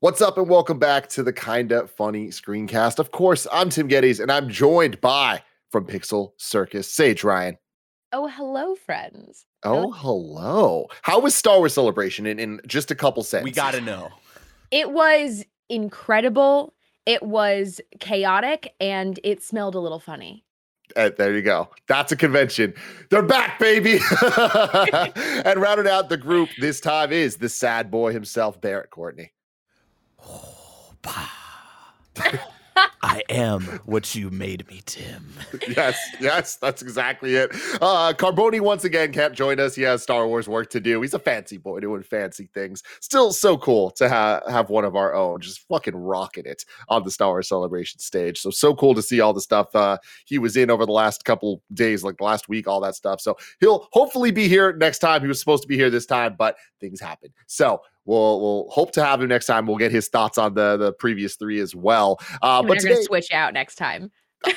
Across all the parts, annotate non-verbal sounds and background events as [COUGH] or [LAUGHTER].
What's up, and welcome back to the Kinda Funny Screencast. Of course, I'm Tim Gettys, and I'm joined by from Pixel Circus Sage Ryan. Oh, hello, friends. Oh, hello. How was Star Wars Celebration in, in just a couple sentences? We got to know. It was incredible. It was chaotic, and it smelled a little funny. Uh, there you go. That's a convention. They're back, baby. [LAUGHS] and rounded out the group this time is the sad boy himself, Barrett Courtney. I am what you made me, Tim. yes, yes, that's exactly it. Uh Carboni once again can't join us. He has Star Wars work to do. He's a fancy boy doing fancy things. Still so cool to ha- have one of our own, just fucking rocking it on the Star Wars celebration stage. So so cool to see all the stuff uh he was in over the last couple days, like last week, all that stuff. So he'll hopefully be here next time. He was supposed to be here this time, but things happen. So We'll we'll hope to have him next time. We'll get his thoughts on the the previous three as well. Uh, but today, gonna switch out next time.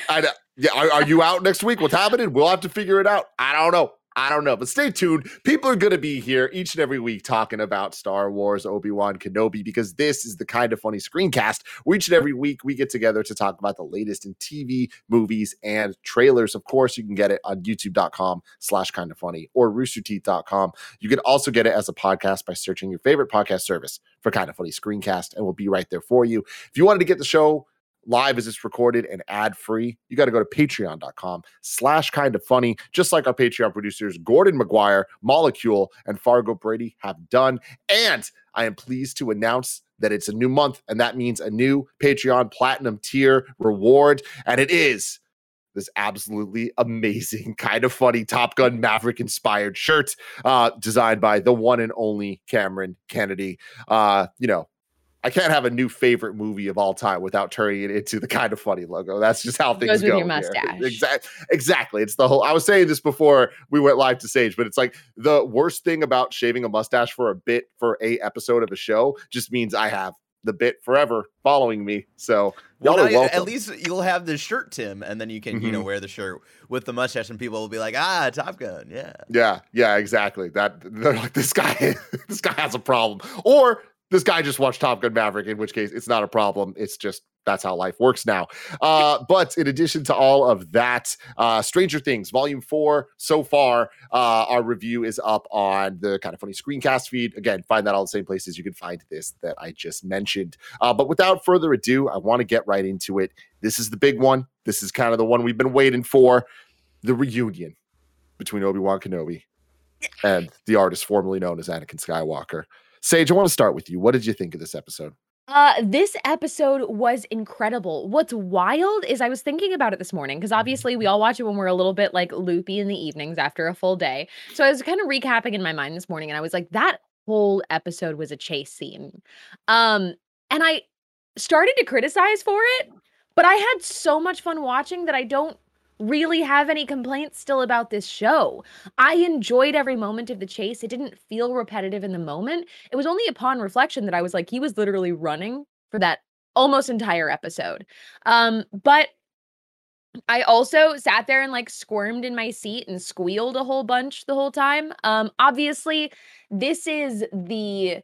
I, yeah, are, are you out next week? What's happening? We'll have to figure it out. I don't know. I don't know, but stay tuned. People are going to be here each and every week talking about Star Wars, Obi Wan Kenobi, because this is the kind of funny screencast each and every week we get together to talk about the latest in TV, movies, and trailers. Of course, you can get it on youtube.com slash kind of funny or roosterteeth.com. You can also get it as a podcast by searching your favorite podcast service for kind of funny screencast, and we'll be right there for you. If you wanted to get the show, live as it's recorded and ad free, you got to go to patreon.com slash kind of funny, just like our Patreon producers, Gordon McGuire, Molecule, and Fargo Brady have done. And I am pleased to announce that it's a new month, and that means a new Patreon platinum tier reward. And it is this absolutely amazing, kind of funny Top Gun Maverick inspired shirt uh, designed by the one and only Cameron Kennedy. Uh, you know, I can't have a new favorite movie of all time without turning it into the kind of funny logo. That's just how things Goes go. With your mustache. Exactly. Exactly. It's the whole. I was saying this before we went live to Sage, but it's like the worst thing about shaving a mustache for a bit for a episode of a show just means I have the bit forever following me. So y'all well, are welcome. At least you'll have the shirt, Tim, and then you can mm-hmm. you know mm-hmm. wear the shirt with the mustache, and people will be like, ah, Top Gun, yeah, yeah, yeah, exactly. That [LAUGHS] they're like this guy, [LAUGHS] this guy has a problem, or this guy just watched Top Gun Maverick, in which case it's not a problem. It's just that's how life works now. Uh, but in addition to all of that, uh, Stranger Things Volume 4, so far, uh, our review is up on the kind of funny screencast feed. Again, find that all the same places you can find this that I just mentioned. Uh, but without further ado, I want to get right into it. This is the big one. This is kind of the one we've been waiting for the reunion between Obi Wan Kenobi and the artist formerly known as Anakin Skywalker. Sage, I want to start with you. What did you think of this episode? Uh, this episode was incredible. What's wild is I was thinking about it this morning because mm-hmm. obviously we all watch it when we're a little bit like loopy in the evenings after a full day. So I was kind of recapping in my mind this morning and I was like, that whole episode was a chase scene. Um, and I started to criticize for it, but I had so much fun watching that I don't really have any complaints still about this show. I enjoyed every moment of the chase. It didn't feel repetitive in the moment. It was only upon reflection that I was like, he was literally running for that almost entire episode. Um, but I also sat there and like squirmed in my seat and squealed a whole bunch the whole time. Um, obviously, this is the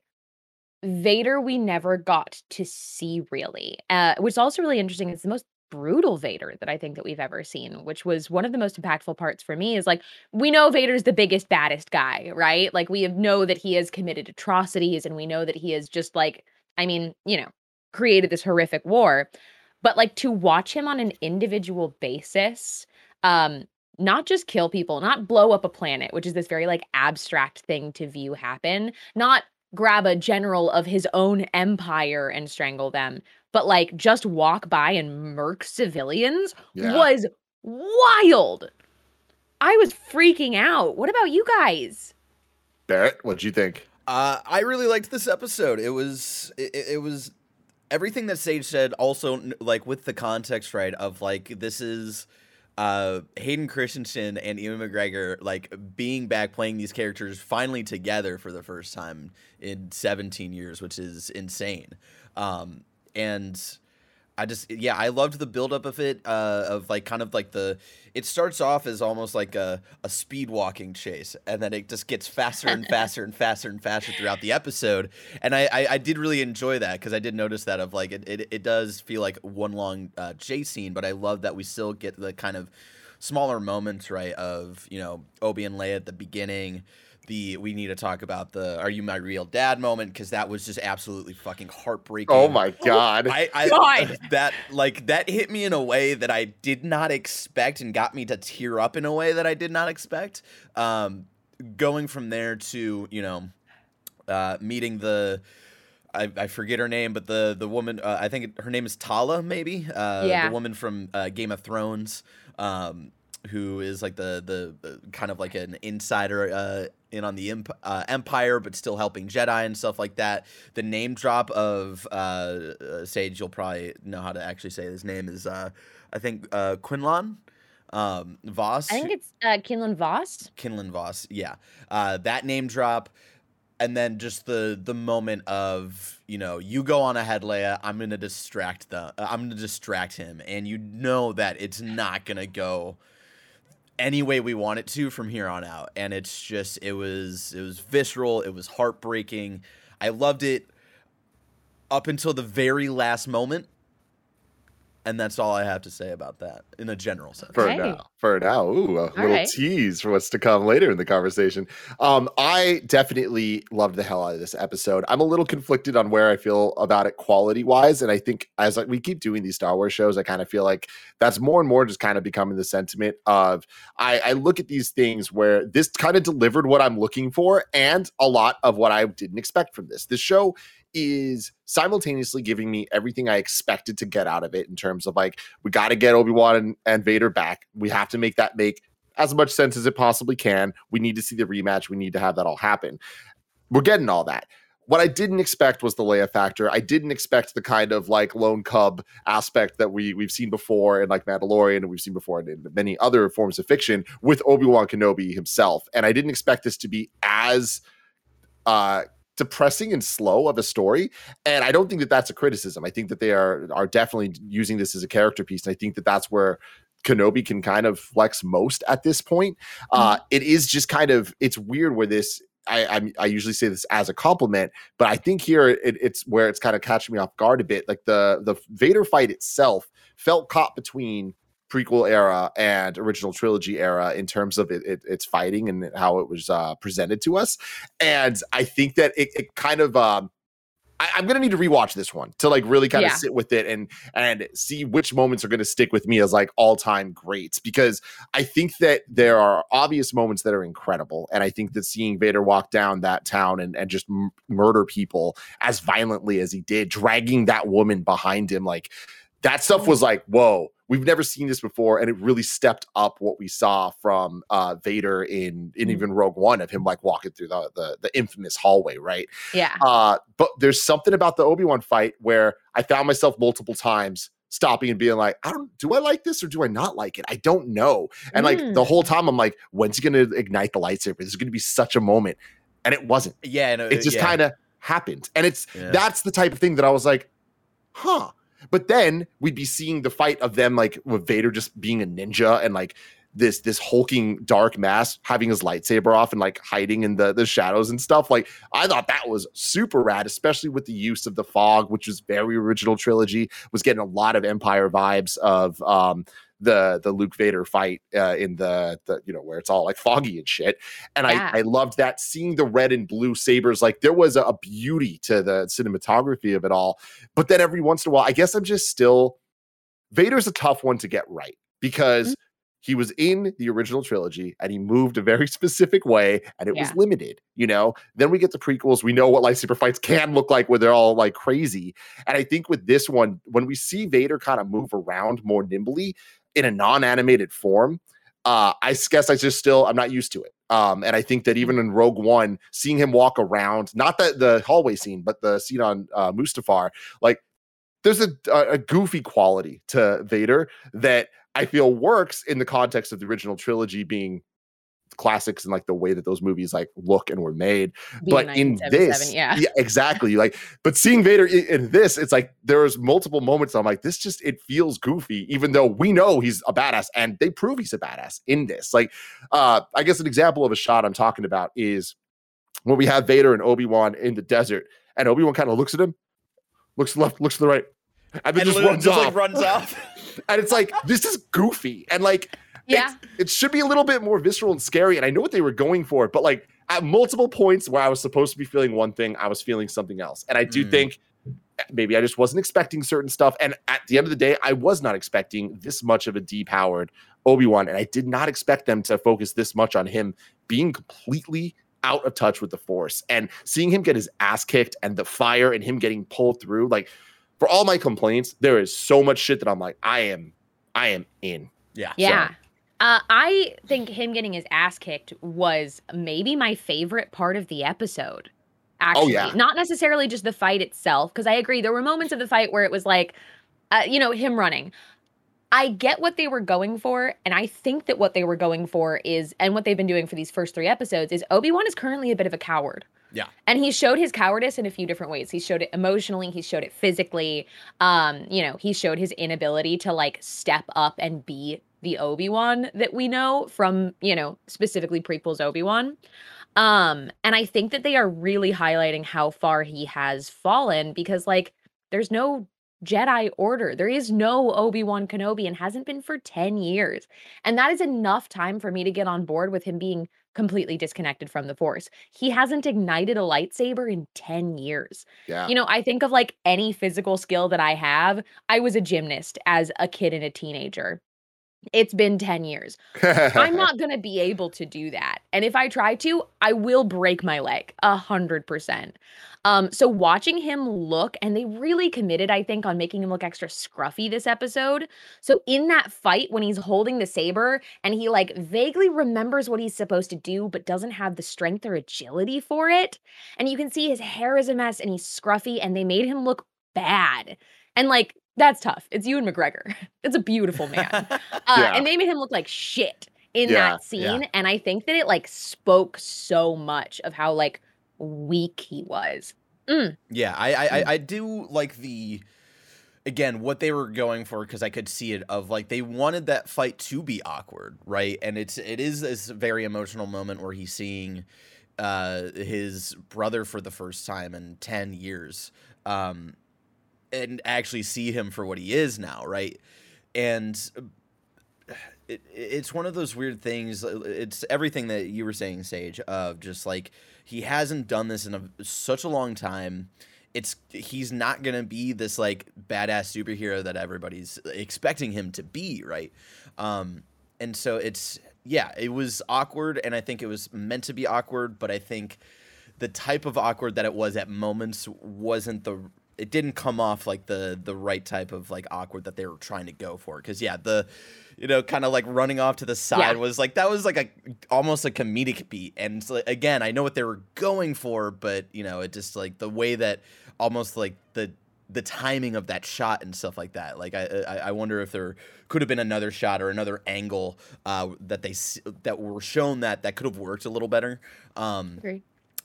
Vader we never got to see really, uh, which is also really interesting. It's the most brutal Vader that I think that we've ever seen, which was one of the most impactful parts for me is like we know Vader's the biggest baddest guy, right? Like we know that he has committed atrocities and we know that he has just like I mean, you know, created this horrific war. But like to watch him on an individual basis um not just kill people, not blow up a planet, which is this very like abstract thing to view happen, not grab a general of his own empire and strangle them, but like just walk by and murk civilians yeah. was wild. I was freaking out. What about you guys? Barrett, what'd you think? Uh, I really liked this episode. It was it, it was everything that Sage said. Also, like with the context right of like this is uh, Hayden Christensen and Ewan McGregor like being back playing these characters finally together for the first time in 17 years, which is insane. Um, and I just yeah, I loved the buildup of it, uh, of like kind of like the it starts off as almost like a, a speed walking chase, and then it just gets faster and faster and faster and faster throughout the episode. And I I, I did really enjoy that because I did notice that of like it, it, it does feel like one long uh, chase scene, but I love that we still get the kind of smaller moments right of you know Obi and Leia at the beginning the we need to talk about the "Are you my real dad?" moment because that was just absolutely fucking heartbreaking. Oh my [LAUGHS] god! I, I god. [LAUGHS] that like that hit me in a way that I did not expect and got me to tear up in a way that I did not expect. Um, going from there to you know uh, meeting the. I, I, forget her name, but the the woman uh, I think her name is Tala, maybe uh, yeah. the woman from uh, Game of Thrones. Um, who is like the the, the kind of like an insider uh, in on the imp- uh, Empire, but still helping Jedi and stuff like that. The name drop of uh, uh, Sage, you'll probably know how to actually say his name is. Uh, I think uh, Quinlan um, Vos. I think it's uh, Quinlan Vos. Quinlan Vos, yeah. Uh, that name drop, and then just the the moment of you know you go on ahead, Leia. I'm gonna distract the. Uh, I'm gonna distract him, and you know that it's not gonna go any way we want it to from here on out. And it's just it was it was visceral, it was heartbreaking. I loved it up until the very last moment. And that's all I have to say about that in a general sense. For okay. now, for now, ooh, a all little right. tease for what's to come later in the conversation. Um, I definitely loved the hell out of this episode. I'm a little conflicted on where I feel about it quality wise, and I think as like we keep doing these Star Wars shows, I kind of feel like that's more and more just kind of becoming the sentiment of I, I look at these things where this kind of delivered what I'm looking for and a lot of what I didn't expect from this. This show is simultaneously giving me everything I expected to get out of it in terms of like, we got to get Obi Wan and, and Vader back. We have to make that make as much sense as it possibly can. We need to see the rematch. We need to have that all happen. We're getting all that. What I didn't expect was the Leia factor. I didn't expect the kind of like lone cub aspect that we we've seen before in like Mandalorian and we've seen before in, in many other forms of fiction with Obi Wan Kenobi himself. And I didn't expect this to be as uh depressing and slow of a story and i don't think that that's a criticism i think that they are are definitely using this as a character piece and i think that that's where kenobi can kind of flex most at this point uh, mm-hmm. uh it is just kind of it's weird where this I, I, I usually say this as a compliment, but I think here it, it's where it's kind of catching me off guard a bit. Like the the Vader fight itself felt caught between prequel era and original trilogy era in terms of it, it, its fighting and how it was uh, presented to us. And I think that it, it kind of um, I, am gonna need to rewatch this one to like really kind of yeah. sit with it and and see which moments are gonna stick with me as like all time greats because I think that there are obvious moments that are incredible and I think that seeing Vader walk down that town and and just m- murder people as violently as he did, dragging that woman behind him, like that stuff was like whoa we've never seen this before and it really stepped up what we saw from uh vader in in mm. even rogue one of him like walking through the the, the infamous hallway right yeah uh but there's something about the obi-wan fight where i found myself multiple times stopping and being like, I don't do I like this or do I not like it? I don't know. And mm. like the whole mm. time I'm like, when's he gonna ignite the lightsaber? This is gonna be such a moment. And it wasn't. Yeah, no, it just yeah. kind of happened. And it's yeah. that's the type of thing that I was like, huh. But then we'd be seeing the fight of them like with Vader just being a ninja and like this this hulking dark mass having his lightsaber off and like hiding in the the shadows and stuff. Like i thought that was super rad especially with the use of the fog which was very original trilogy was getting a lot of empire vibes of um the the Luke Vader fight uh, in the the you know where it's all like foggy and shit. And yeah. I I loved that seeing the red and blue sabers. Like there was a, a beauty to the cinematography of it all. But then every once in a while, I guess I'm just still Vader's a tough one to get right because. Mm-hmm. He was in the original trilogy and he moved a very [LAUGHS] specific way and it yeah. was limited, you know. Then we get the prequels, we know what lightsaber fights can look like where they're all like crazy. And I think with this one, when we see Vader kind of move around more nimbly, in a non-animated form Uh, I guess I just still I'm not used to it. Um, and I think that even in Rogue One, seeing him walk around, not that the hallway scene, but the scene on uh, Mustafar, like there's a, a goofy quality to Vader that I feel works in the context of the original trilogy being classics and like the way that those movies like look and were made. Being but in this, yeah. exactly. Like, but seeing Vader in, in this, it's like there was multiple moments. I'm like, this just it feels goofy, even though we know he's a badass, and they prove he's a badass in this. Like, uh, I guess an example of a shot I'm talking about is when we have Vader and Obi Wan in the desert, and Obi Wan kind of looks at him, looks left, looks to the right, and then And just runs just off. like runs off. [LAUGHS] and it's like this is goofy, and like Yeah. it should be a little bit more visceral and scary. And I know what they were going for, but like at multiple points where I was supposed to be feeling one thing, I was feeling something else. And I do Mm. think maybe I just wasn't expecting certain stuff. And at the end of the day, I was not expecting this much of a depowered Obi Wan, and I did not expect them to focus this much on him being completely out of touch with the Force and seeing him get his ass kicked and the fire and him getting pulled through. Like for all my complaints, there is so much shit that I'm like, I am, I am in. yeah. Yeah. Uh, I think him getting his ass kicked was maybe my favorite part of the episode. Actually, yeah. not necessarily just the fight itself, because I agree there were moments of the fight where it was like, uh, you know, him running. I get what they were going for, and I think that what they were going for is, and what they've been doing for these first three episodes is Obi Wan is currently a bit of a coward. Yeah. And he showed his cowardice in a few different ways. He showed it emotionally, he showed it physically. Um, you know, he showed his inability to like step up and be the Obi-Wan that we know from, you know, specifically prequels Obi-Wan. Um, and I think that they are really highlighting how far he has fallen because like there's no Jedi Order. There is no Obi-Wan Kenobi and hasn't been for 10 years. And that is enough time for me to get on board with him being completely disconnected from the Force. He hasn't ignited a lightsaber in 10 years. Yeah. You know, I think of like any physical skill that I have. I was a gymnast as a kid and a teenager. It's been 10 years. I'm [LAUGHS] not going to be able to do that. And if I try to, I will break my leg a hundred percent. Um, so watching him look, and they really committed, I think, on making him look extra scruffy this episode. So in that fight, when he's holding the saber and he like vaguely remembers what he's supposed to do, but doesn't have the strength or agility for it. And you can see his hair is a mess and he's scruffy, and they made him look bad. And like, that's tough. It's Ewan McGregor. [LAUGHS] It's a beautiful [LAUGHS] man. Uh, Yeah. And they made him look like shit in Yeah, that scene. yeah. And I think that it like spoke so much of how like weak he was. Yeah, I, I, I, I do like the again what they were going for because I could see it of like they wanted that fight to be awkward, right? And it's it is this very emotional moment where he's seeing uh his brother for the first time in 10 years um and actually see him for what he is now right? And it, it's one of those weird things uh, it's everything that you were saying sage of just like he hasn't done this in a, such a long time. It's he's not gonna be this like badass superhero that everybody's expecting him to be right? Um and so it's yeah it was awkward and i think it was meant to be awkward but i think the type of awkward that it was at moments wasn't the it didn't come off like the the right type of like awkward that they were trying to go for because yeah the you know kind of like running off to the side Yeah. was like that was like a almost a comedic beat and like, again i know what they were going for but you know it just like the way that almost like the the timing of that shot and stuff like that like i i, I wonder if there could have been another shot or another angle uh that they that were shown that that could have worked a little better um Agree.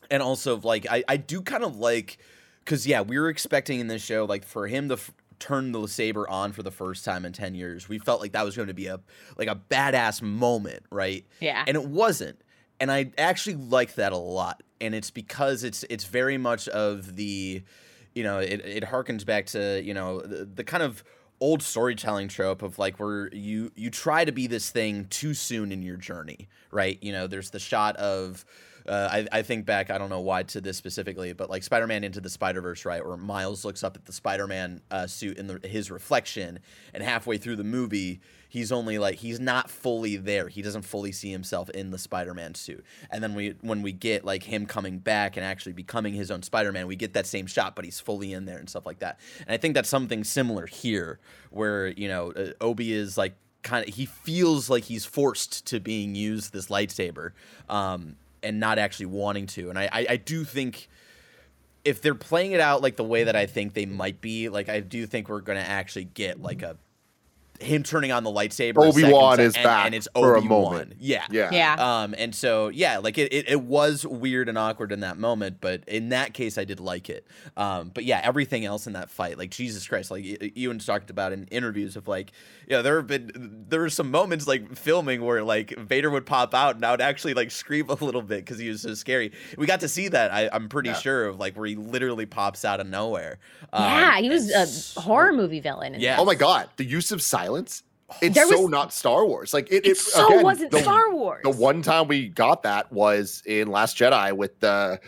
and also like I, I do kind of like because yeah we were expecting in this show like for him to f- turn the saber on for the first time in 10 years we felt like that was going to be a like a badass moment right? Yeah. and it wasn't. And i actually like that a lot. And it's because it's it's very much of the you know it, it harkens back to you know the, the kind of old storytelling trope of like where you you try to be this thing too soon in your journey right? You know there's the shot of uh, I, I think back, I don't know why to this specifically, but like Spider Man Into the Spider Verse, right? Where Miles looks up at the Spider Man uh, suit in the, his reflection, and halfway through the movie, he's only like, he's not fully there. He doesn't fully see himself in the Spider Man suit. And then we, when we get like him coming back and actually becoming his own Spider Man, we get that same shot, but he's fully in there and stuff like that. And I think that's something similar here, where, you know, uh, Obi is like, kind of he feels like he's forced to being used this lightsaber um, and not actually wanting to. And I, I, I do think if they're playing it out like the way that I think they might be, like I do think we're gonna actually get like a him turning on the lightsaber. Obi-Wan is and, back and it's for a Obi Wan. moment. Yeah, Yeah. Yeah. um, and so yeah, like it, it, it was weird and awkward in that moment, but in that case, I did like it. Um, but yeah, everything else in that fight, like Jesus Christ, like y- Ewan's talked about in interviews of like, yeah, there have been there were some moments like filming where like Vader would pop out and I would actually like scream a little bit because he was so scary. We got to see that. I, I'm pretty Yeah. sure of like where he literally pops out of nowhere. Um, yeah, he was a so- horror movie villain. in Yeah. Oh my god, the use of silence. It's There so was- not Star Wars. Like it, It it so again, wasn't the, Star Wars. The one time we got that was in Last Jedi with the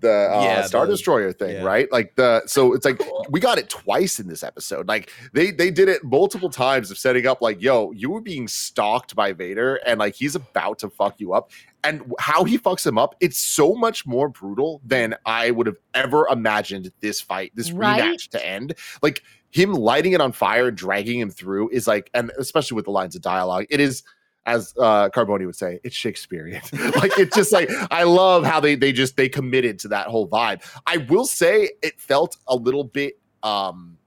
the uh, Yeah, Star the- Destroyer thing, yeah. right? Like the so it's like Cool. we got it twice in this episode. Like they they did it multiple times of setting up like, yo, you were being stalked by Vader and like he's about to fuck you up. And how he fucks him up, it's so much more brutal than I would have ever imagined this fight, this Right? rematch to end. Like him lighting it on fire dragging him through is like, and especially with the lines of dialogue, it is as uh Carboni would say, it's Shakespearean. [LAUGHS] like it's just like I love how they they just they committed to that whole vibe. I will say it felt a little bit um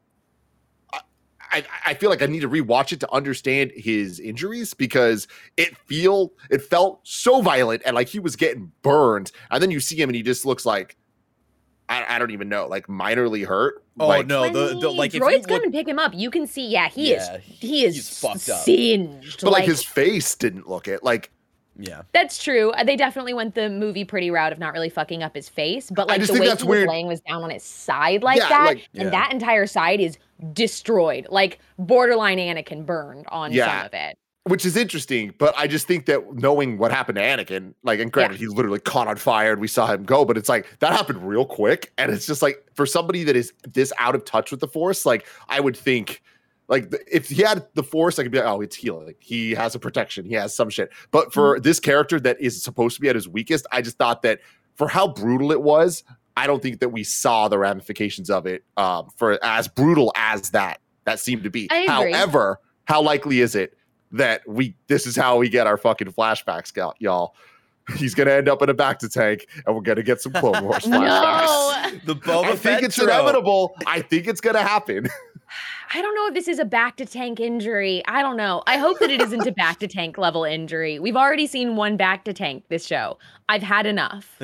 I- I, I feel like I need to rewatch it to understand his injuries because it feel it felt so violent and like he was getting burned, and then you see him and he just looks like I, I don't even know, like minorly hurt. Oh like, no, the, the like if droids you come look, and pick him up, you can see. Yeah, he Yeah, is. He is he's fucked up. singed. But like, like his face didn't look it. Like yeah. That's true. Uh, They definitely went the movie pretty route of not really fucking up his face, but like the way that's he was laying was down on his side like Yeah, that, like- and Yeah. that entire side is destroyed, like borderline Anakin burned on Yeah. some of it. Which is interesting, but I just think that knowing what happened to Anakin, like, and granted, he literally caught on fire and we saw him go, but it's like that happened real quick. And it's just like for somebody that is this out of touch with the force, like, I would think, like, if he had the force, I could be like, oh, it's healing. He has a protection, he has some shit. But for this character that is supposed to be at his weakest, I just thought that for how brutal it was, I don't think that we saw the ramifications of it um, for as brutal as that that seemed to be. However, how likely is it that we this is how we get our fucking flashbacks, gal- y'all? [LAUGHS] He's gonna end up in a bacta tank, and we're gonna get some Clone Wars [LAUGHS] flashbacks. No, The Boba I think Fett it's trope. inevitable. I think it's gonna happen. [LAUGHS] I don't know if this is a bacta tank injury. I don't know. I hope that it isn't a bacta tank level injury. We've already seen one bacta tank this show. I've had enough.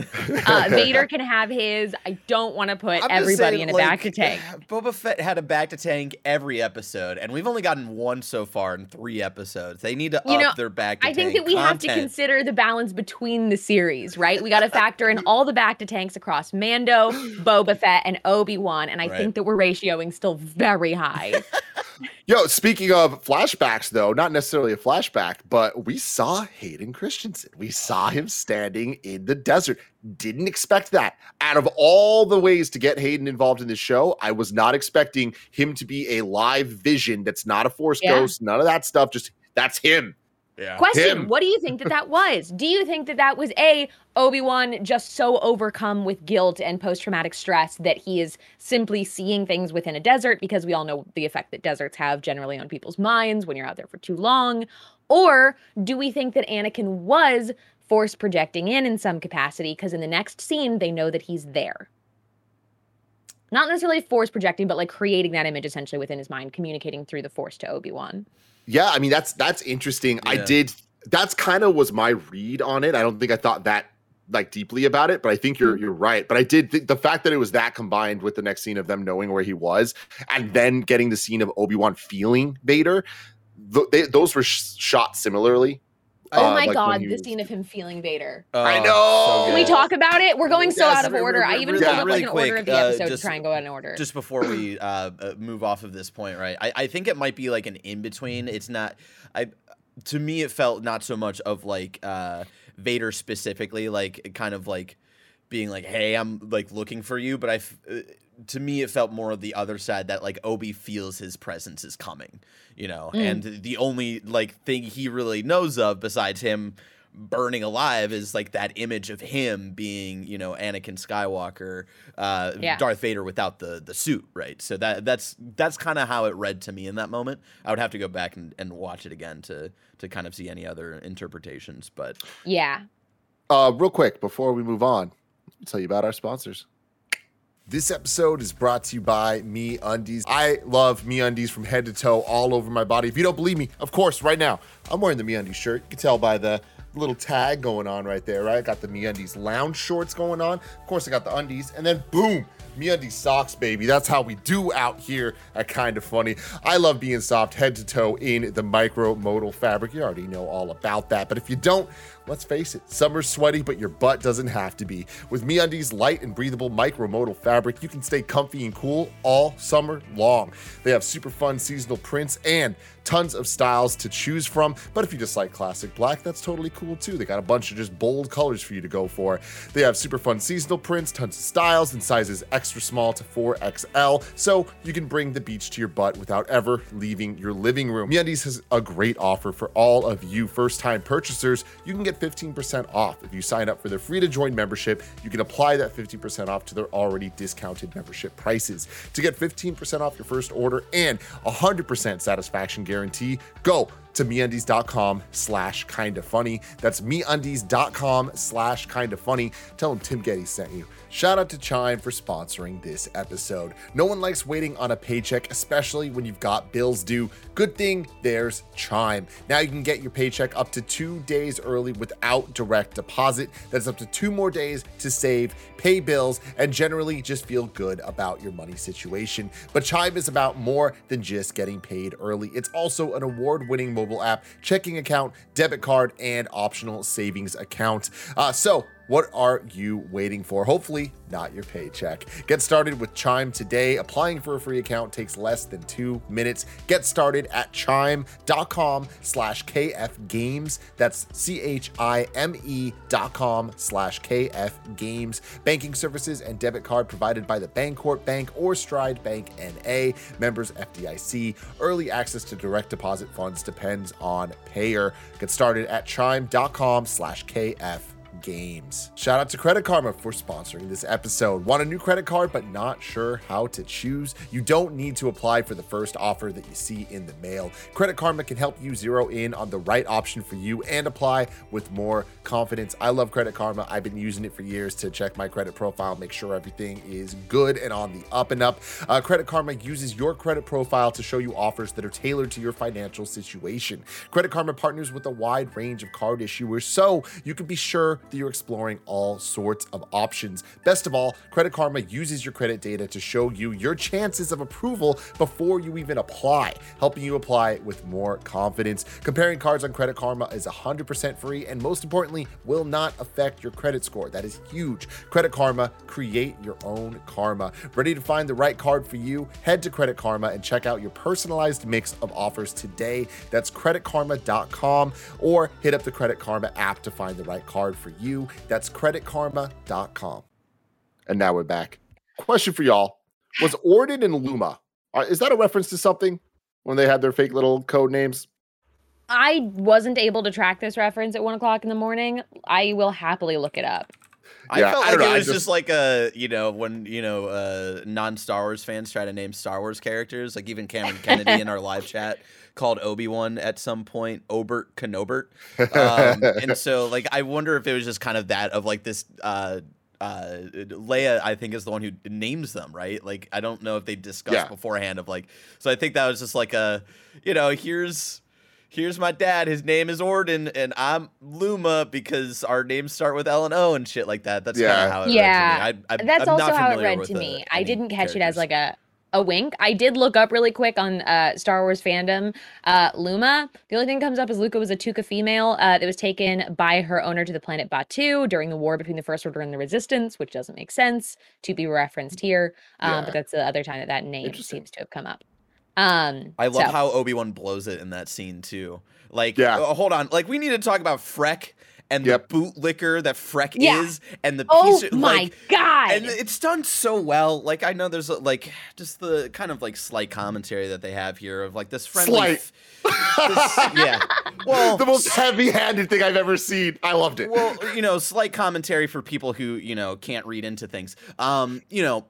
Uh, [LAUGHS] Vader can have his. I don't want to put I'm everybody saying, in a bacta tank. [SIGHS] Boba Fett had a bacta tank every episode, and we've only gotten one so far in three episodes. They need to You up know, their bacta tank. I think that we have to consider the balance between the series, right? We got to factor in all the bacta tanks across Mando, [LAUGHS] Boba Fett, and Obi Wan, and I Right. think that we're ratioing still very high. [LAUGHS] Yo, speaking of flashbacks, though, not necessarily a flashback, but we saw Hayden Christensen. We saw him standing in the desert. Didn't expect that. Out of all the ways to get Hayden involved in this show, I was not expecting him to be a live vision that's not a force Yeah. ghost, none of that stuff. Just that's him. Yeah. Question: Him. What do you think that that was? Do you think that that was a Obi Wan just so overcome with guilt and post traumatic stress that he is simply seeing things within a desert because we all know the effect that deserts have generally on people's minds when you're out there for too long? Or do we think that Anakin was force projecting in in some capacity because in the next scene they know that he's there? Not necessarily force projecting, but like creating that image essentially within his mind, communicating through the force to Obi Wan. Yeah, I mean that's that's interesting. I did that's kind of was my read on it. I don't think I thought that like deeply about it, but I think you're Mm. you're right. But I did think the fact that it was that combined with the next scene of them knowing where he was, and then getting the scene of Obi Wan feeling Vader, th- they, those were sh- shot similarly. Oh Uh, my like god, he the was- scene of him feeling Vader. I Oh, know! so Can we talk about it? We're going so Yes, out of order. re- I even really- pulled up really like an order of the uh, episode just- to try and go in order. Just before we uh, uh, move off of this point, right? I, I think it might be like an in between. It's not. I to me, it felt not so much of like uh, Vader specifically, like kind of like being like, "Hey, I'm like looking for you," but I. f- uh, To me, it felt more of the other side that like Obi feels his presence is coming, you know, Mm. and the only like thing he really knows of besides him burning alive is like that image of him being, you know, Anakin Skywalker, uh, Yeah. Darth Vader without the the suit, right? So that that's that's kind of how it read to me in that moment. I would have to go back and, and watch it again to to kind of see any other interpretations, but Yeah. Uh, real quick before we move on, I'll tell you about our sponsors. This episode is brought to you by MeUndies. I love MeUndies from head to toe, all over my body. If you don't believe me, of course, right now I'm wearing the MeUndies shirt. You can tell by the little tag going on right there, right? I got the MeUndies lounge shorts going on. Of course, I got the undies, and then boom, MeUndies socks, baby. That's how we do out here at Kind of Funny. I love being soft head to toe in the micro modal fabric. You already know all about that, but if you don't, Let's face it, summer's sweaty, but your butt doesn't have to be. With MeUndies light and breathable micromodal fabric, you can stay comfy and cool all summer long. They have super fun seasonal prints and tons of styles to choose from. But if you just like classic black, that's totally cool too. They got a bunch of just bold colors for you to go for. They have super fun seasonal prints, tons of styles, and sizes extra small to 4XL, so you can bring the beach to your butt without ever leaving your living room. MeUndies has a great offer for all of you first-time purchasers. You can get 15% off if you sign up for their free to join membership. You can apply that 15% off to their already discounted membership prices. To get 15% off your first order and 100% satisfaction guarantee, go to meundies.com slash kinda funny. That's meundies.com slash kinda funny. Tell them Tim Getty sent you. Shout out to Chime for sponsoring this episode. No one likes waiting on a paycheck, especially when you've got bills due. Good thing there's Chime. Now you can get your paycheck up to two days early without direct deposit. That's up to two more days to save, pay bills, and generally just feel good about your money situation. But Chime is about more than just getting paid early. It's also an award winning mobile app, checking account, debit card, and optional savings account. Uh, so, what are you waiting for? Hopefully, not your paycheck. Get started with Chime today. Applying for a free account takes less than two minutes. Get started at chime.com slash KF Games. That's C H I M E dot com slash KF Games. Banking services and debit card provided by the Bancorp Bank or Stride Bank NA. Members FDIC. Early access to direct deposit funds depends on payer. Get started at chime.com slash KF games. Shout out to Credit Karma for sponsoring this episode. Want a new credit card but not sure how to choose? You don't need to apply for the first offer that you see in the mail. Credit Karma can help you zero in on the right option for you and apply with more confidence. I love Credit Karma. I've been using it for years to check my credit profile, make sure everything is good and on the up and up. Uh, credit Karma uses your credit profile to show you offers that are tailored to your financial situation. Credit Karma partners with a wide range of card issuers so you can be sure that you're exploring all sorts of options. Best of all, Credit Karma uses your credit data to show you your chances of approval before you even apply, helping you apply with more confidence. Comparing cards on Credit Karma is 100% free and most importantly, will not affect your credit score. That is huge. Credit Karma, create your own karma. Ready to find the right card for you? Head to Credit Karma and check out your personalized mix of offers today. That's creditkarma.com or hit up the Credit Karma app to find the right card for you. That's creditkarma.com. And now we're back. Question for y'all Was Orden and Luma, uh, is that a reference to something when they had their fake little code names? I wasn't able to track this reference at one o'clock in the morning. I will happily look it up. I Yeah, felt I like know, it was just, just- like a you know when you know uh, non Star Wars fans try to name Star Wars characters, like even Cameron Kennedy in our live chat called Obi Wan at some point Obert Kenobert, um, [LAUGHS] and so like I wonder if it was just kind of that of like this. Uh, uh, Leia, I think, is the one who names them, right? Like, I don't know if they discussed Yeah. beforehand of like, so I think that was just like a, you know, here's here's my dad. His name is Orden, and I'm Luma because our names start with L and O and shit like that. That's kind Yeah. of how it Yeah, read to me. I, I, That's I'm also not how it read with to the- me. I didn't catch it as like a a wink. I did look up really quick on uh, Star Wars fandom. Uh, Luma. The only thing that comes up is Luca was a Tuca female uh, that was taken by her owner to the planet Batuu during the war between the First Order and the Resistance, which doesn't make sense to be referenced here. Um, Yeah. But that's the other time that that name seems to have come up. Um, I love so- how Obi Wan blows it in that scene too. Like, Yeah. uh, hold on, like we need to talk about Freck and Yep. the bootlicker that Freck Yeah. is and the Oh piece of, my like god. and it's done so well. Like I know there's a, like just the kind of like slight commentary that they have here of like this friendly Slight. this- yeah. [LAUGHS] Well, the most heavy-handed thing I've ever seen. I loved it. well, you know, slight commentary for people who, you know, can't read into things. Um, you know,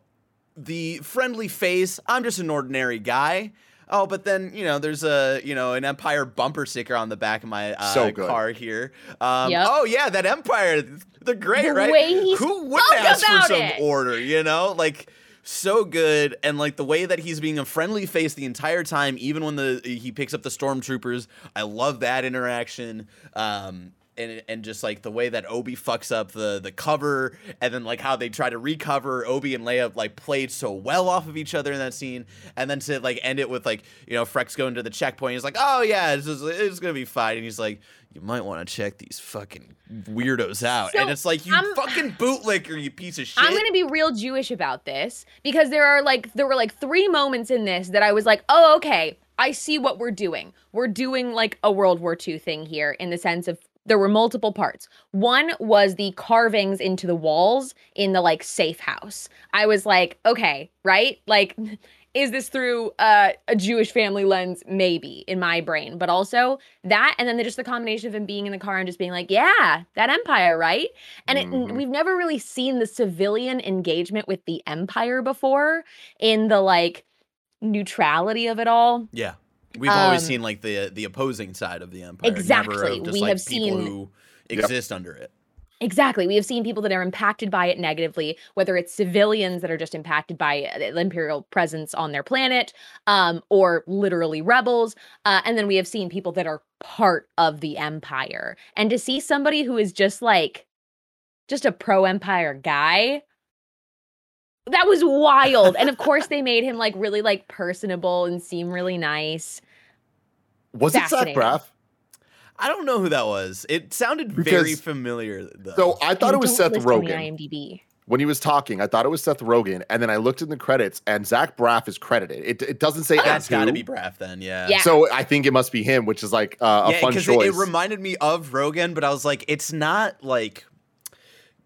the friendly face, I'm just an ordinary guy. Oh, but then, you know, there's a, you know, an Empire bumper sticker on the back of my uh, So car here. Um, Yep. oh yeah, that Empire, they're great, The right? way he Who wouldn't spoke ask for some it. order, you know? Like so good and like the way that he's being a friendly face the entire time even when the he picks up the stormtroopers i love that interaction um and, and just like the way that Obi fucks up the the cover, and then like how they try to recover Obi and Leia like played so well off of each other in that scene, and then to like end it with like you know Freck's going to the checkpoint, he's like, oh yeah, it's, just, it's gonna be fine, and he's like, you might want to check these fucking weirdos out, and it's like you I'm- [SIGHS] fucking bootlicker, you piece of shit. I'm gonna be real Jewish about this because there are like there were like three moments in this that I was like, oh okay, I see what we're doing. We're doing like a World War II thing here in the sense of there were multiple parts. One was the carvings into the walls in the like safe house. I was like, okay, right? Like [LAUGHS] is this through uh, a Jewish family lens? Maybe in my brain, but also that, and then just the combination of him being in the car and just being like, "Yeah, that Empire, right?" And it, Mhm. we've never really seen the civilian engagement with the Empire before in the like neutrality of it all. Yeah. We've always Um, seen like the the opposing side of the empire. Exactly. just We like have people seen- who exist under it. Exactly. We have seen people that are impacted by it negatively, whether it's civilians that are just impacted by uh, the imperial presence on their planet, um, or literally rebels. Uh, and then we have seen people that are part of the empire. And to see somebody who is just like, just a pro empire guy, that was wild. and of course, they made him like really like personable and seem really nice. Was it Zach. Braff? I don't know who that was. It sounded very familiar though. So I thought And it was don't Seth list on Rogen IMDb. when he was talking. I thought it was Seth Rogen, and then I looked in the credits, and Zach Braff is credited. It, it doesn't say that's as got to be Braff then, yeah. Yeah. So I think it must be him, which is like uh, a yeah, fun because choice. it, it reminded me of Rogen, but I was like, it's not like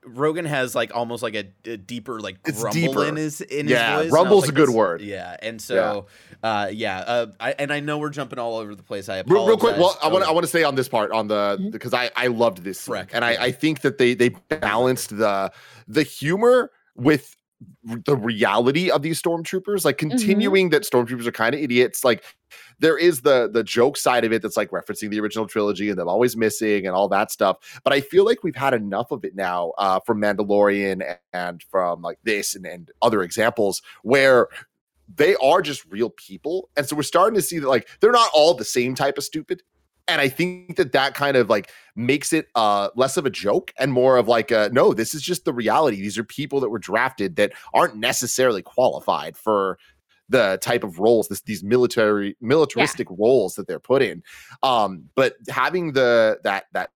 Rogen has like almost like a, a deeper like It's grumble deeper. in his in Yeah, his voice. and rumble's like, a good word. Yeah, and so uh, yeah, uh, I, and I know we're jumping all over the place. I Real, apologize. real quick, well, I want to I want to stay on this part on the because I I loved this scene, Freck, and I. I think that they they balanced the the humor with r- the reality of these stormtroopers, like continuing that stormtroopers are kind of idiots. Like there is the the joke side of it that's like referencing the original trilogy and them always missing and all that stuff. But I feel like we've had enough of it now uh, from Mandalorian and, and from like this and, and other examples where they are just real people and so we're starting to see that like they're not all the same type of stupid and i think that that kind of like makes it uh less of a joke and more of like a no this is just the reality. These are people that were drafted that aren't necessarily qualified for the type of roles this these military militaristic roles that they're put in. Um but having the that that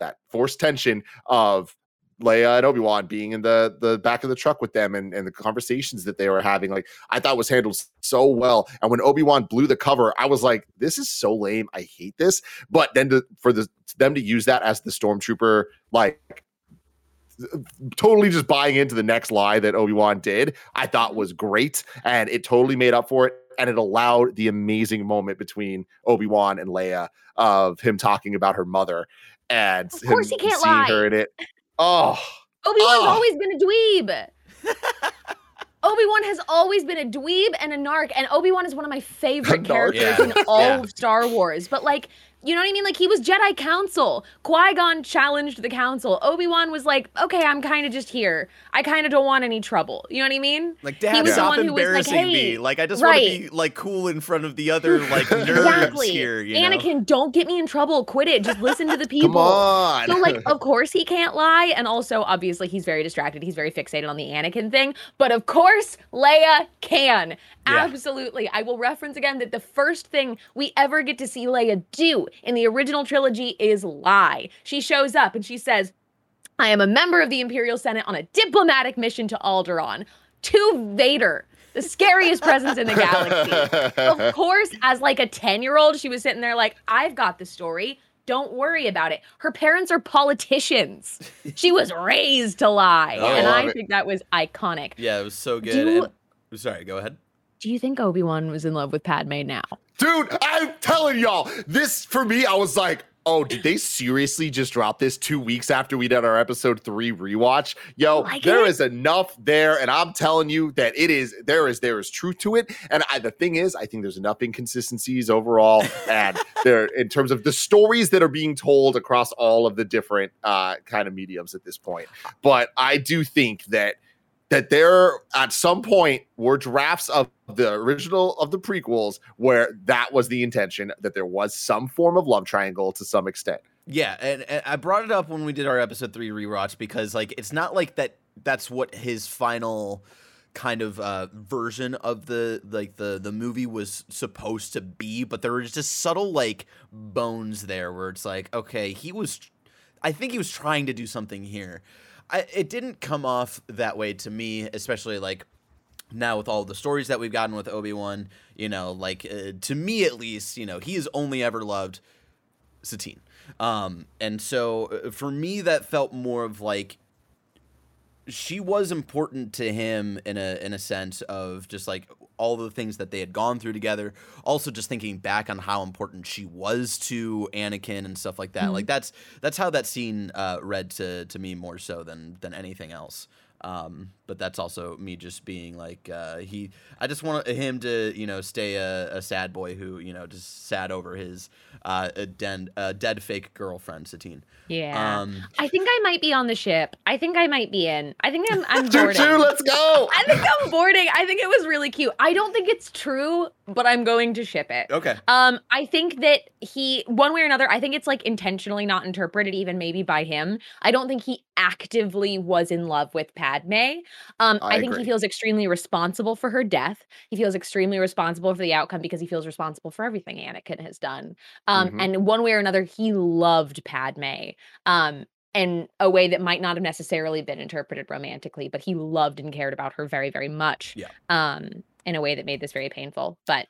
that forced tension of Leia and Obi-Wan being in the the back of the truck with them and, and the conversations that they were having, like I thought was handled so well. And when Obi-Wan blew the cover, I was like, this is so lame. I hate this. But then to, for the them to use that as the stormtrooper, like totally just buying into the next lie that Obi-Wan did, I thought was great. And it totally made up for it. And it allowed the amazing moment between Obi-Wan and Leia of him talking about her mother and Of course he can't seeing lie. her in it. Oh, Obi-Wan's Ugh. always been a dweeb. [LAUGHS] Obi-Wan has always been a dweeb and a narc, and Obi-Wan is one of my favorite [LAUGHS] narc. characters Yeah. in all Yeah. of Star Wars. But like, you know what I mean? Like he was Jedi Council. Qui-Gon challenged the Council. Obi-Wan was like, okay, I'm kind of just here. I kind of don't want any trouble. You know what I mean? Like, Dad, was the stop one who was like, embarrassing me. Like, I just want to be like cool in front of the other like [LAUGHS] nerds Exactly. here. You know? Anakin, don't get me in trouble. Quit it. Just listen to the [LAUGHS] people. come on. So like, of [LAUGHS] course he can't lie, and also obviously he's very distracted. He's very fixated on the Anakin thing. But of course, Leia can. Yeah. Absolutely. I will reference again that the first thing we ever get to see Leia do in the original trilogy is lie. She shows up and she says, "I am a member of the Imperial Senate on a diplomatic mission to Alderaan." To Vader, the scariest presence in the galaxy of [LAUGHS] course, as like a 10 year old, she was sitting there like, I've got the story. Don't worry about it. Her parents are politicians. she was [LAUGHS] raised to lie. Oh, and I it. think that was iconic. Yeah, it was so good. Do- and- sorry, go ahead. Do you think Obi-Wan was in love with Padme now? Dude, I'm telling y'all, this for me, I was like, oh, did they seriously just drop this two weeks after we did our episode three rewatch? Yo, Like there it? is enough there, and I'm telling you that it is there is there is truth to it. And I, the thing is, I think there's enough inconsistencies overall, [LAUGHS] and there in terms of the stories that are being told across all of the different uh kind of mediums at this point. But I do think that that there at some point were drafts of the original of the prequels where that was the intention that there was some form of love triangle to some extent. Yeah, and, and I brought it up when we did our episode three rewatch because like it's not like that. That's what his final kind of uh, version of the like the the movie was supposed to be, but there was just subtle like bones there where it's like, okay, he was. I think he was trying to do something here. I, it didn't come off that way to me, especially like now with all the stories that we've gotten with Obi Wan. You know, like uh, to me at least, you know, he has only ever loved Satine. Um, and so uh, for me, that felt more of like she was important to him in a in a sense of just like all the things that they had gone through together. Also, just thinking back on how important she was to Anakin and stuff like that. Mhm. Like that's that's how that scene uh, read to to me more so than than anything else. Um, but that's also me just being like uh, he. I just want him to you know stay a, a sad boy who you know just sad over his uh, a dead uh, dead fake girlfriend Satine. Yeah. Um, I think I might be on the ship. I think I might be in. I think I'm I'm [LAUGHS] Choo boarding. choo, let's go. I think I'm boarding. I think it was really cute. I don't think it's true, but I'm going to ship it. okay. Um, I think that he, one way or another, I think it's like intentionally not interpreted, even maybe by him. I don't think he actively was in love with Padme. Um, I I, think he feels extremely responsible for her death. He feels extremely responsible for the outcome because he feels responsible for everything Anakin has done. Um, Mhm. and one way or another, he loved Padme. Um, in a way that might not have necessarily been interpreted romantically, but he loved and cared about her very, very much. Yeah. Um, in a way that made this very painful. But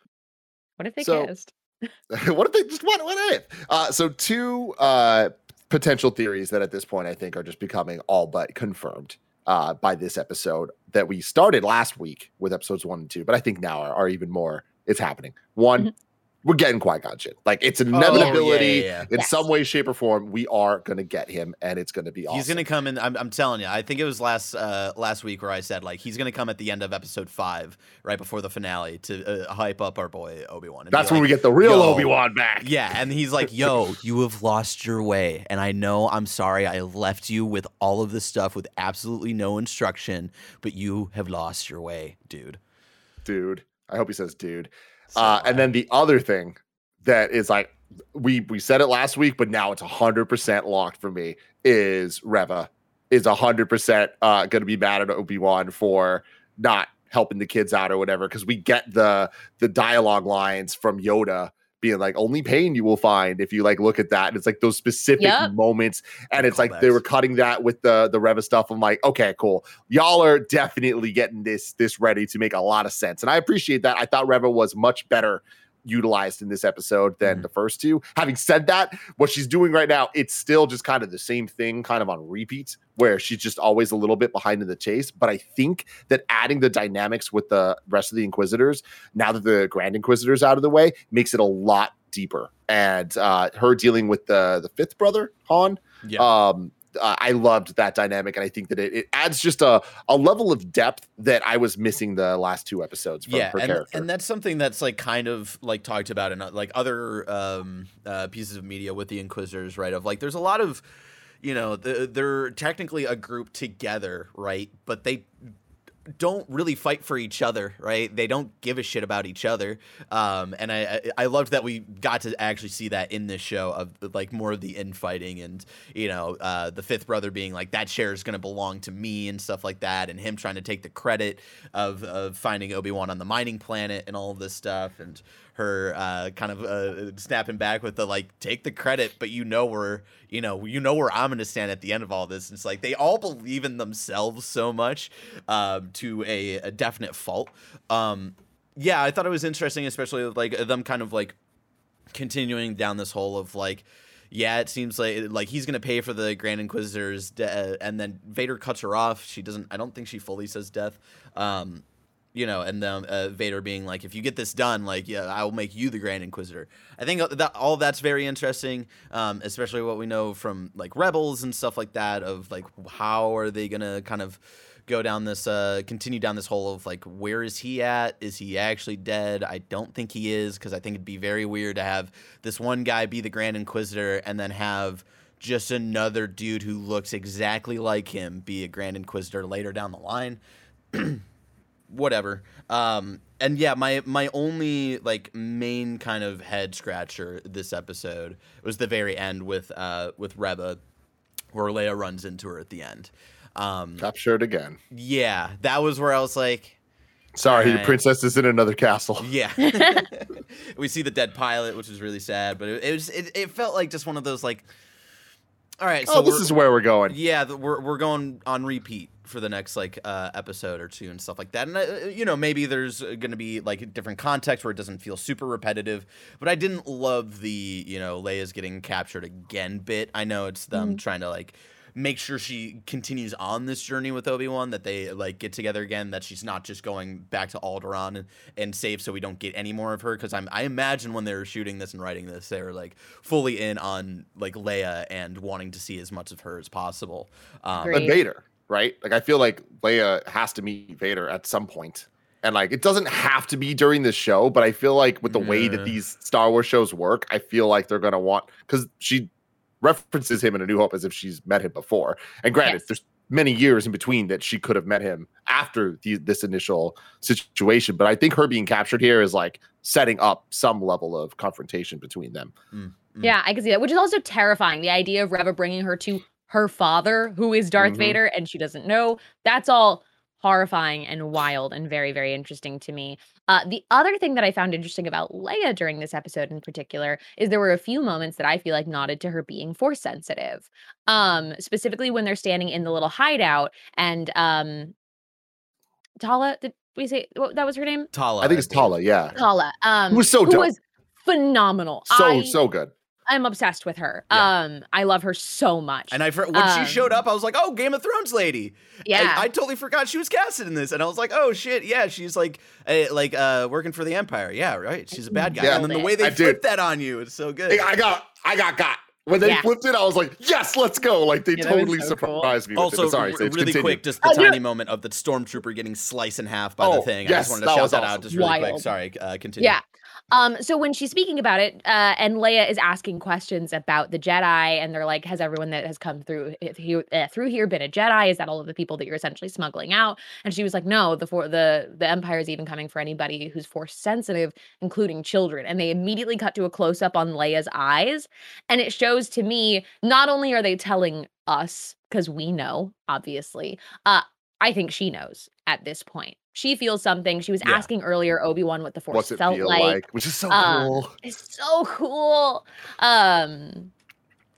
what if they So- kissed? [LAUGHS] what if they just what what if? Uh, so two uh, potential theories that at this point I think are just becoming all but confirmed uh, by this episode that we started last week with episodes one and two, but I think now are, are even more. It's happening. One, Mhm. We're getting Qui Gon shit. Like it's an Oh, yeah, inevitability yeah, yeah. in Yes. some way, shape, or form. We are gonna get him, and it's gonna be awesome. He's gonna come in. I'm, I'm telling you. I think it was last uh, last week where I said like he's gonna come at the end of episode five, right before the finale, to uh, hype up our boy Obi Wan. That's when we get the real Obi Wan back. Yeah, and he's like, "Yo, you have lost your way, and I know I'm sorry. I left you with all of this stuff with absolutely no instruction, but you have lost your way, dude." dude. I hope he says dude. So, uh, and then the other thing that is like we we said it last week, but now it's hundred percent locked for me is Reva. Is hundred percent uh, going to be mad at Obi Wan for not helping the kids out or whatever because we get the the dialogue lines from Yoda being like only pain you will find if you like look at that. And it's like those specific Yep. moments and it's like they were cutting that with the the Reva stuff. I'm like okay cool. Y'all are definitely getting this this ready to make a lot of sense. And i appreciate that. I thought Reva was much better utilized in this episode than Mhm. the first two having said that what she's doing right now it's still just kind of the same thing kind of on repeat where she's just always a little bit behind in the chase but i think that adding the dynamics with the rest of the inquisitors now that the grand inquisitor's out of the way makes it a lot deeper and uh her dealing with the the fifth brother han Yeah. um uh, I loved that dynamic, and I think that it, it adds just a, a level of depth that I was missing the last two episodes from yeah, and, character. and that's something that's like kind of like talked about in uh, like other um, uh, pieces of media with the Inquisitors, right? Of like, there's a lot of, you know, the, they're technically a group together, right? But they don't really fight for each other, right? They don't give a shit about each other. Um, and I, I loved that we got to actually see that in this show of like more of the infighting and you know uh, the fifth brother being like that share is going to belong to me and stuff like that, and him trying to take the credit of of finding Obi Wan on the mining planet and all of this stuff, and her uh, kind of uh, snapping back with the like take the credit, but you know where you know you know where I'm to stand at the end of all this. and It's like they all believe in themselves so much um, to a, a definite fault. Um, yeah, I thought it was interesting, especially like them kind of like continuing down this hole of like yeah, it seems like like he's gonna pay for the Grand Inquisitor's, de- and then Vader cuts her off. She doesn't. I don't think she fully says death. Um, you know, and then uh, Vader being like, "If you get this done, like, yeah, I will make you the Grand Inquisitor." I think that all that's very interesting, um, especially what we know from like Rebels and stuff like that. Of like, how are they gonna kind of go down this uh continue down this hole of like where is he at is he actually dead i don't think he is because i think it'd be very weird to have this one guy be the grand inquisitor and then have just another dude who looks exactly like him be a grand inquisitor later down the line [CLEARS THROAT] whatever um and yeah my my only like main kind of head scratcher this episode was the very end with uh with Reva, where leia runs into her at the end um, Captured again. Yeah, that was where I was like, Sorry, right. the princess is in another castle. [LAUGHS] Yeah, [LAUGHS] we see the dead pilot, which is really sad, but it, it was it, it, felt like just one of those like, all right, so oh, this is where we're going. Yeah, we're we're going on repeat for the next like uh, episode or two and stuff like that. And uh, you know, maybe there's going to be like a different context where it doesn't feel super repetitive. But I didn't love the you know Leia's getting captured again bit. I know it's them mm. trying to like make sure she continues on this journey with Obi Wan. That they like get together again. That she's not just going back to Alderaan and, and save, so we don't get any more of her. Because I'm I imagine when they were shooting this and writing this, they were like fully in on like Leia and wanting to see as much of her as possible. Um, but Vader, right? Like I feel like Leia has to meet Vader at some point. And like it doesn't have to be during this show, but I feel like with the yeah. way that these Star Wars shows work, I feel like they're gonna want because she references him in A New Hope as if she's met him before. And granted, yes. there's many years in between that she could have met him after the, this initial situation. But I think her being captured here is like setting up some level of confrontation between them. Mm, mm. Yeah, I can see that, which is also terrifying. The idea of Reva bringing her to her father, who is Darth mm-hmm. Vader, and she doesn't know. That's all horrifying and wild and very very interesting to me. Uh, the other thing that i found interesting about leia during this episode in particular is there were a few moments that i feel like nodded to her being force sensitive. Um specifically when they're standing in the little hideout and um tala did we say what, that was her name? Tala i think it's tala yeah. Tala um who was so dope. was phenomenal. So I, so good I'm obsessed with her. Yeah. Um, I love her so much. And I when um, she showed up, I was like, "Oh, Game of Thrones lady." Yeah, I, I, totally forgot she was casted in this, and I was like, "Oh shit, yeah, she's like, a, like uh, working for the Empire. Yeah, right. She's a bad guy." Yeah, and then the way they I flipped did. that on you, it's so good. I got, I got, got. When they yeah. flipped it, I was like, "Yes, let's go!" Like they yeah, totally so surprised cool. me. also, Sorry, really continue. quick, just the tiny moment of the stormtrooper getting sliced in half by oh, the thing. Yes, I just wanted to shout that awesome. out, just really Wild. quick. Sorry, uh, continue. Yeah, um, so when she's speaking about it, uh, and Leia is asking questions about the Jedi, and they're like, "Has everyone that has come through here, uh, through here been a Jedi? Is that all of the people that you're essentially smuggling out?" And she was like, "No, the for the the Empire is even coming for anybody who's force sensitive, including children." And they immediately cut to a close up on Leia's eyes, and it shows to me not only are they telling us because we know, obviously, uh, I think she knows at this point she feels something. She was yeah. asking earlier Obi Wan what the Force What's it felt like, like, which is so um, cool. It's so cool. Um,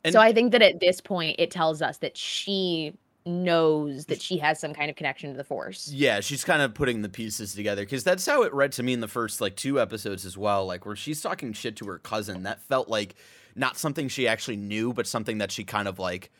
and so I think that at this point, it tells us that she knows that she has some kind of connection to the Force. Yeah, she's kind of putting the pieces together because that's how it read to me in the first like two episodes as well. Like where she's talking shit to her cousin, that felt like not something she actually knew, but something that she kind of like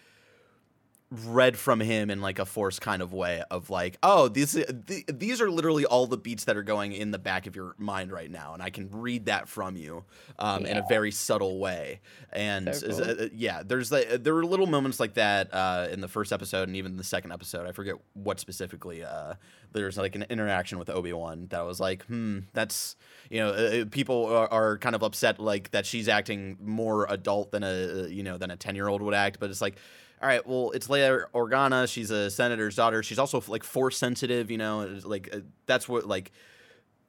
read from him in like a force kind of way of like oh these th- these are literally all the beats that are going in the back of your mind right now and i can read that from you um, yeah. in a very subtle way and so cool. uh, yeah there's like there were little moments like that uh, in the first episode and even the second episode i forget what specifically uh, there's like an interaction with obi-wan that was like hmm that's you know uh, uh, people are, are, kind of upset like that she's acting more adult than a you know than a 10 year old would act but it's like all right, well, it's Leia Organa. She's a senator's daughter. She's also like force sensitive. You know, like uh, that's what like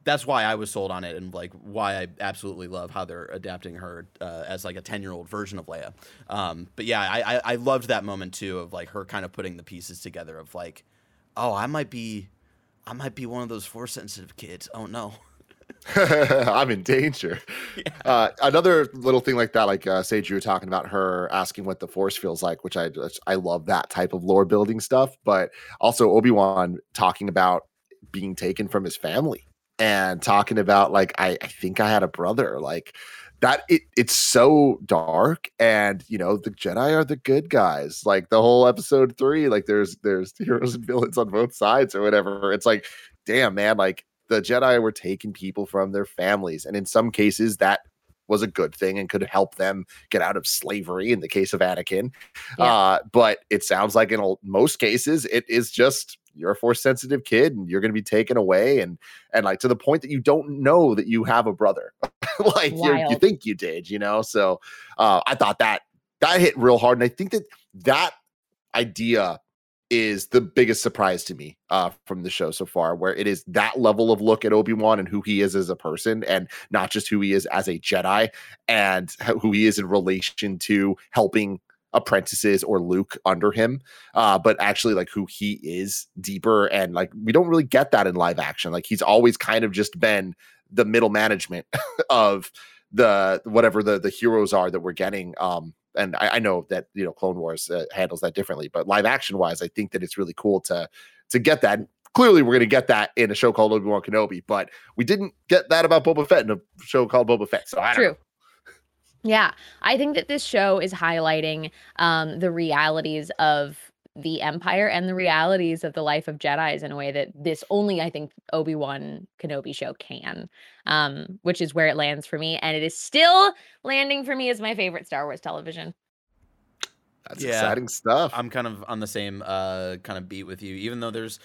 that's why I was sold on it, and like why I absolutely love how they're adapting her uh, as like a ten year old version of Leia. Um, but yeah, I, I I loved that moment too of like her kind of putting the pieces together of like, oh, I might be, I might be one of those force sensitive kids. Oh no. [LAUGHS] I'm in danger. [LAUGHS] Yeah. Uh, another little thing like that, like uh, Sage, you were talking about her asking what the Force feels like, which I I love that type of lore building stuff. But also Obi Wan talking about being taken from his family and talking about like I, I think I had a brother like that it it's so dark and you know the jedi are the good guys like the whole episode three like there's there's [LAUGHS] heroes and villains on both sides or whatever it's like damn man like the jedi were taking people from their families and in some cases that was a good thing and could help them get out of slavery in the case of anakin Yeah. uh but it sounds like in most cases it is just you're a force sensitive kid and you're going to be taken away and and like to the point that you don't know that you have a brother. [LAUGHS] Like you think you did you know? So uh i thought that that hit real hard and i think that that idea is the biggest surprise to me uh from the show so far where it is that level of look at obi-wan and who he is as a person and not just who he is as a jedi and who he is in relation to helping apprentices or luke under him uh but actually like who he is deeper and like we don't really get that in live action. Like he's always kind of just been the middle management [LAUGHS] of the whatever the the heroes are that we're getting um and I, I know that you know clone wars uh, handles that differently but live action wise i think that it's really cool to to get that. Clearly we're going to get that in a show called obi-wan kenobi but we didn't get that about boba fett in a show called boba fett so i don't know. True. Yeah, I think that this show is highlighting um, the realities of the Empire and the realities of the life of Jedi's in a way that this only, I think, Obi Wan Kenobi show can, um, which is where it lands for me, and it is still landing for me as my favorite Star Wars television. that's Yeah. exciting stuff I'm kind of on the same uh kind of beat with you, even though there's,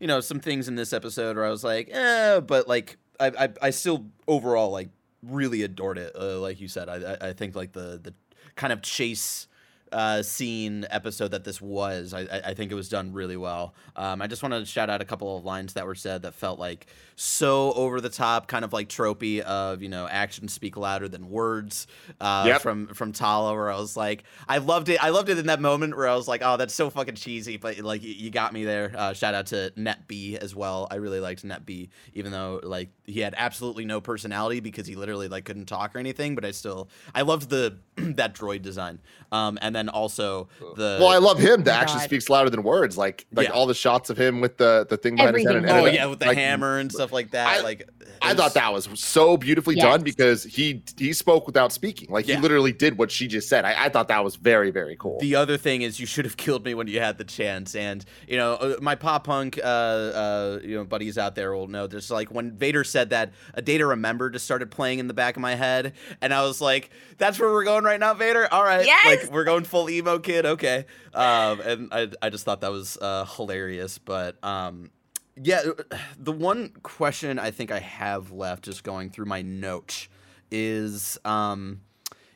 you know, some things in this episode where I was like, eh, but like I I, I still overall like really adored it. Uh, like you said, I I- think like the the kind of chase uh, scene episode that this was, I, I think it was done really well. Um, I just want to shout out a couple of lines that were said that felt like so over the top, kind of like tropey of you know actions speak louder than words uh, Yep. from from Tala, where I was like, I loved it. I loved it in that moment where I was like, oh, that's so fucking cheesy, but like you, you got me there. Uh, shout out to NED-B as well. I really liked NED-B, even though like he had absolutely no personality because he literally like couldn't talk or anything. But I still I loved the [CLEARS THROAT] that droid design. Um, and then also the well i love him that my actually God. speaks louder than words like like Yeah. all the shots of him with the the thing behind his head and oh yeah with the like, hammer and stuff like that. I- like it I thought that was so beautifully done because he he spoke without speaking. Like Yeah. he literally did what she just said. I, I thought that was very very cool. The other thing is, you should have killed me when you had the chance. And you know, uh, my pop punk, uh, uh, you know, buddies out there will know. There's like when Vader said that, a day to remember just started playing in the back of my head, and I was like, "That's where we're going right now, Vader. All right, Yes! like we're going full emo kid. Okay." Um, and I, I just thought that was uh, hilarious. But um, yeah, [SIGHS] the one question I think I have left, just going through my notes, is um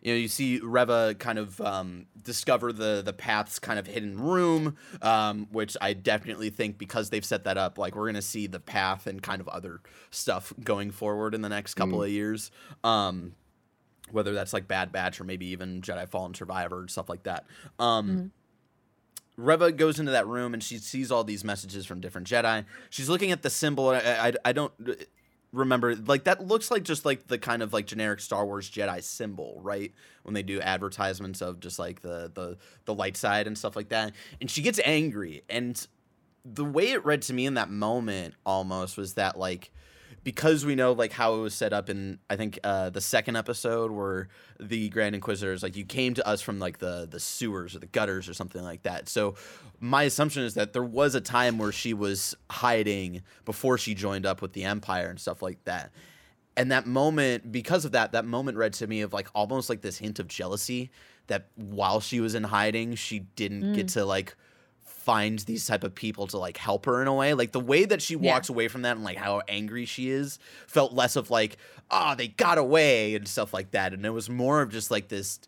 you know, you see Reva kind of um, discover the the path's kind of hidden room, um, which I definitely think because they've set that up, like we're gonna see the path and kind of other stuff going forward in the next couple of years. Um, whether that's like Bad Batch or maybe even Jedi Fallen Survivor and stuff like that. Um, Reva goes into that room and she sees all these messages from different Jedi. She's looking at the symbol. I, I, I don't remember like that looks like just like the kind of like generic Star Wars Jedi symbol, right? When they do advertisements of just like the the the light side and stuff like that. And she gets angry and the way it read to me in that moment almost was that like because we know like how it was set up in I think uh, the second episode where the Grand Inquisitors like you came to us from like the the sewers or the gutters or something like that. So my assumption is that there was a time where she was hiding before she joined up with the Empire and stuff like that. And that moment, because of that, that moment read to me of like almost like this hint of jealousy that while she was in hiding, she didn't get to like find these type of people to like help her in a way. Like the way that she Yeah. walks away from that and like how angry she is felt less of like, oh, they got away and stuff like that. And it was more of just like this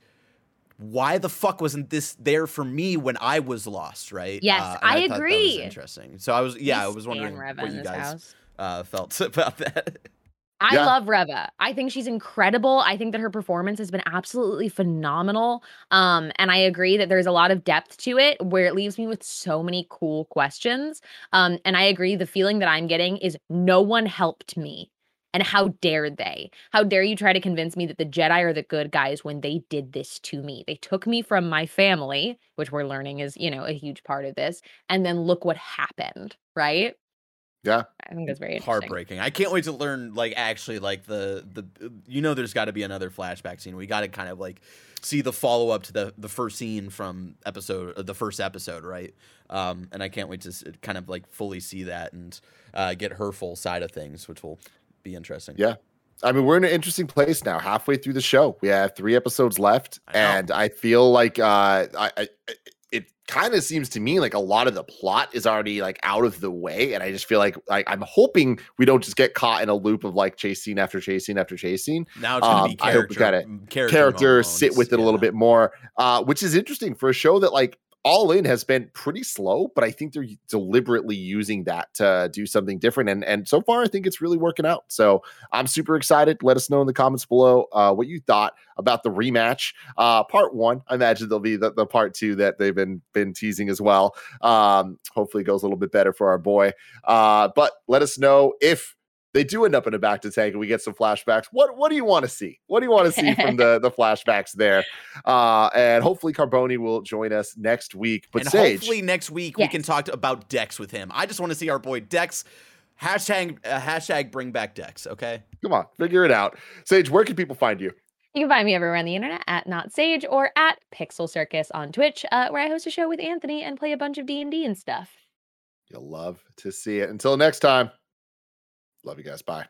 why the fuck wasn't this there for me when I was lost, right? Yes, and I was agree. interesting. So I was yeah, I was wondering what you guys uh, felt [LAUGHS] about that. I Yeah. love Reva. I think she's incredible. I think that her performance has been absolutely phenomenal. Um, and I agree that there's a lot of depth to it where it leaves me with so many cool questions. Um, and I agree the feeling that I'm getting is no one helped me. And how dare they? How dare you try to convince me that the Jedi are the good guys when they did this to me? They took me from my family, which we're learning is, you know, a huge part of this. And then look what happened, right? Yeah. I think that's very interesting. heartbreaking. I can't wait to learn like actually like the the you know there's got to be another flashback scene. We got to kind of like see the follow up to the the first scene from episode uh, the first episode, right? Um, and I can't wait to kind of like fully see that and uh, get her full side of things, which will be interesting. Yeah. I mean, we're in an interesting place now. Halfway through the show, we have three episodes left, I and I feel like uh, I, I it kind of seems to me like a lot of the plot is already like out of the way, and I just feel like like I'm hoping we don't just get caught in a loop of like chase scene after chase scene after chase scene. Now it's gonna Um, be I hope we character got m- character, Character sit with it a little bit more, uh, which is interesting for a show that like all in has been pretty slow, but I think they're deliberately using that to do something different. And and so far, I think it's really working out. So I'm super excited. Let us know in the comments below uh, what you thought about the rematch. Uh, part one. I imagine there'll be the, the part two that they've been been teasing as well. Um, hopefully, it goes a little bit better for our boy. Uh, but let us know if they do end up in a bacta tank and we get some flashbacks. What what do you want to see? What do you want to see from the the [LAUGHS] flashbacks there? Uh, and hopefully Carboni will join us next week. But and Sage, hopefully next week we can talk to, about Dex with him. I just want to see our boy Dex. Hashtag uh, hashtag bring back Dex. Okay. come on, figure it out. Sage, where can people find you? You can find me everywhere on the internet at Not Sage or at Pixel Circus on Twitch, uh, where I host a show with Anthony and play a bunch of D and D and stuff. You'll love to see it. Until next time, love you guys. Bye.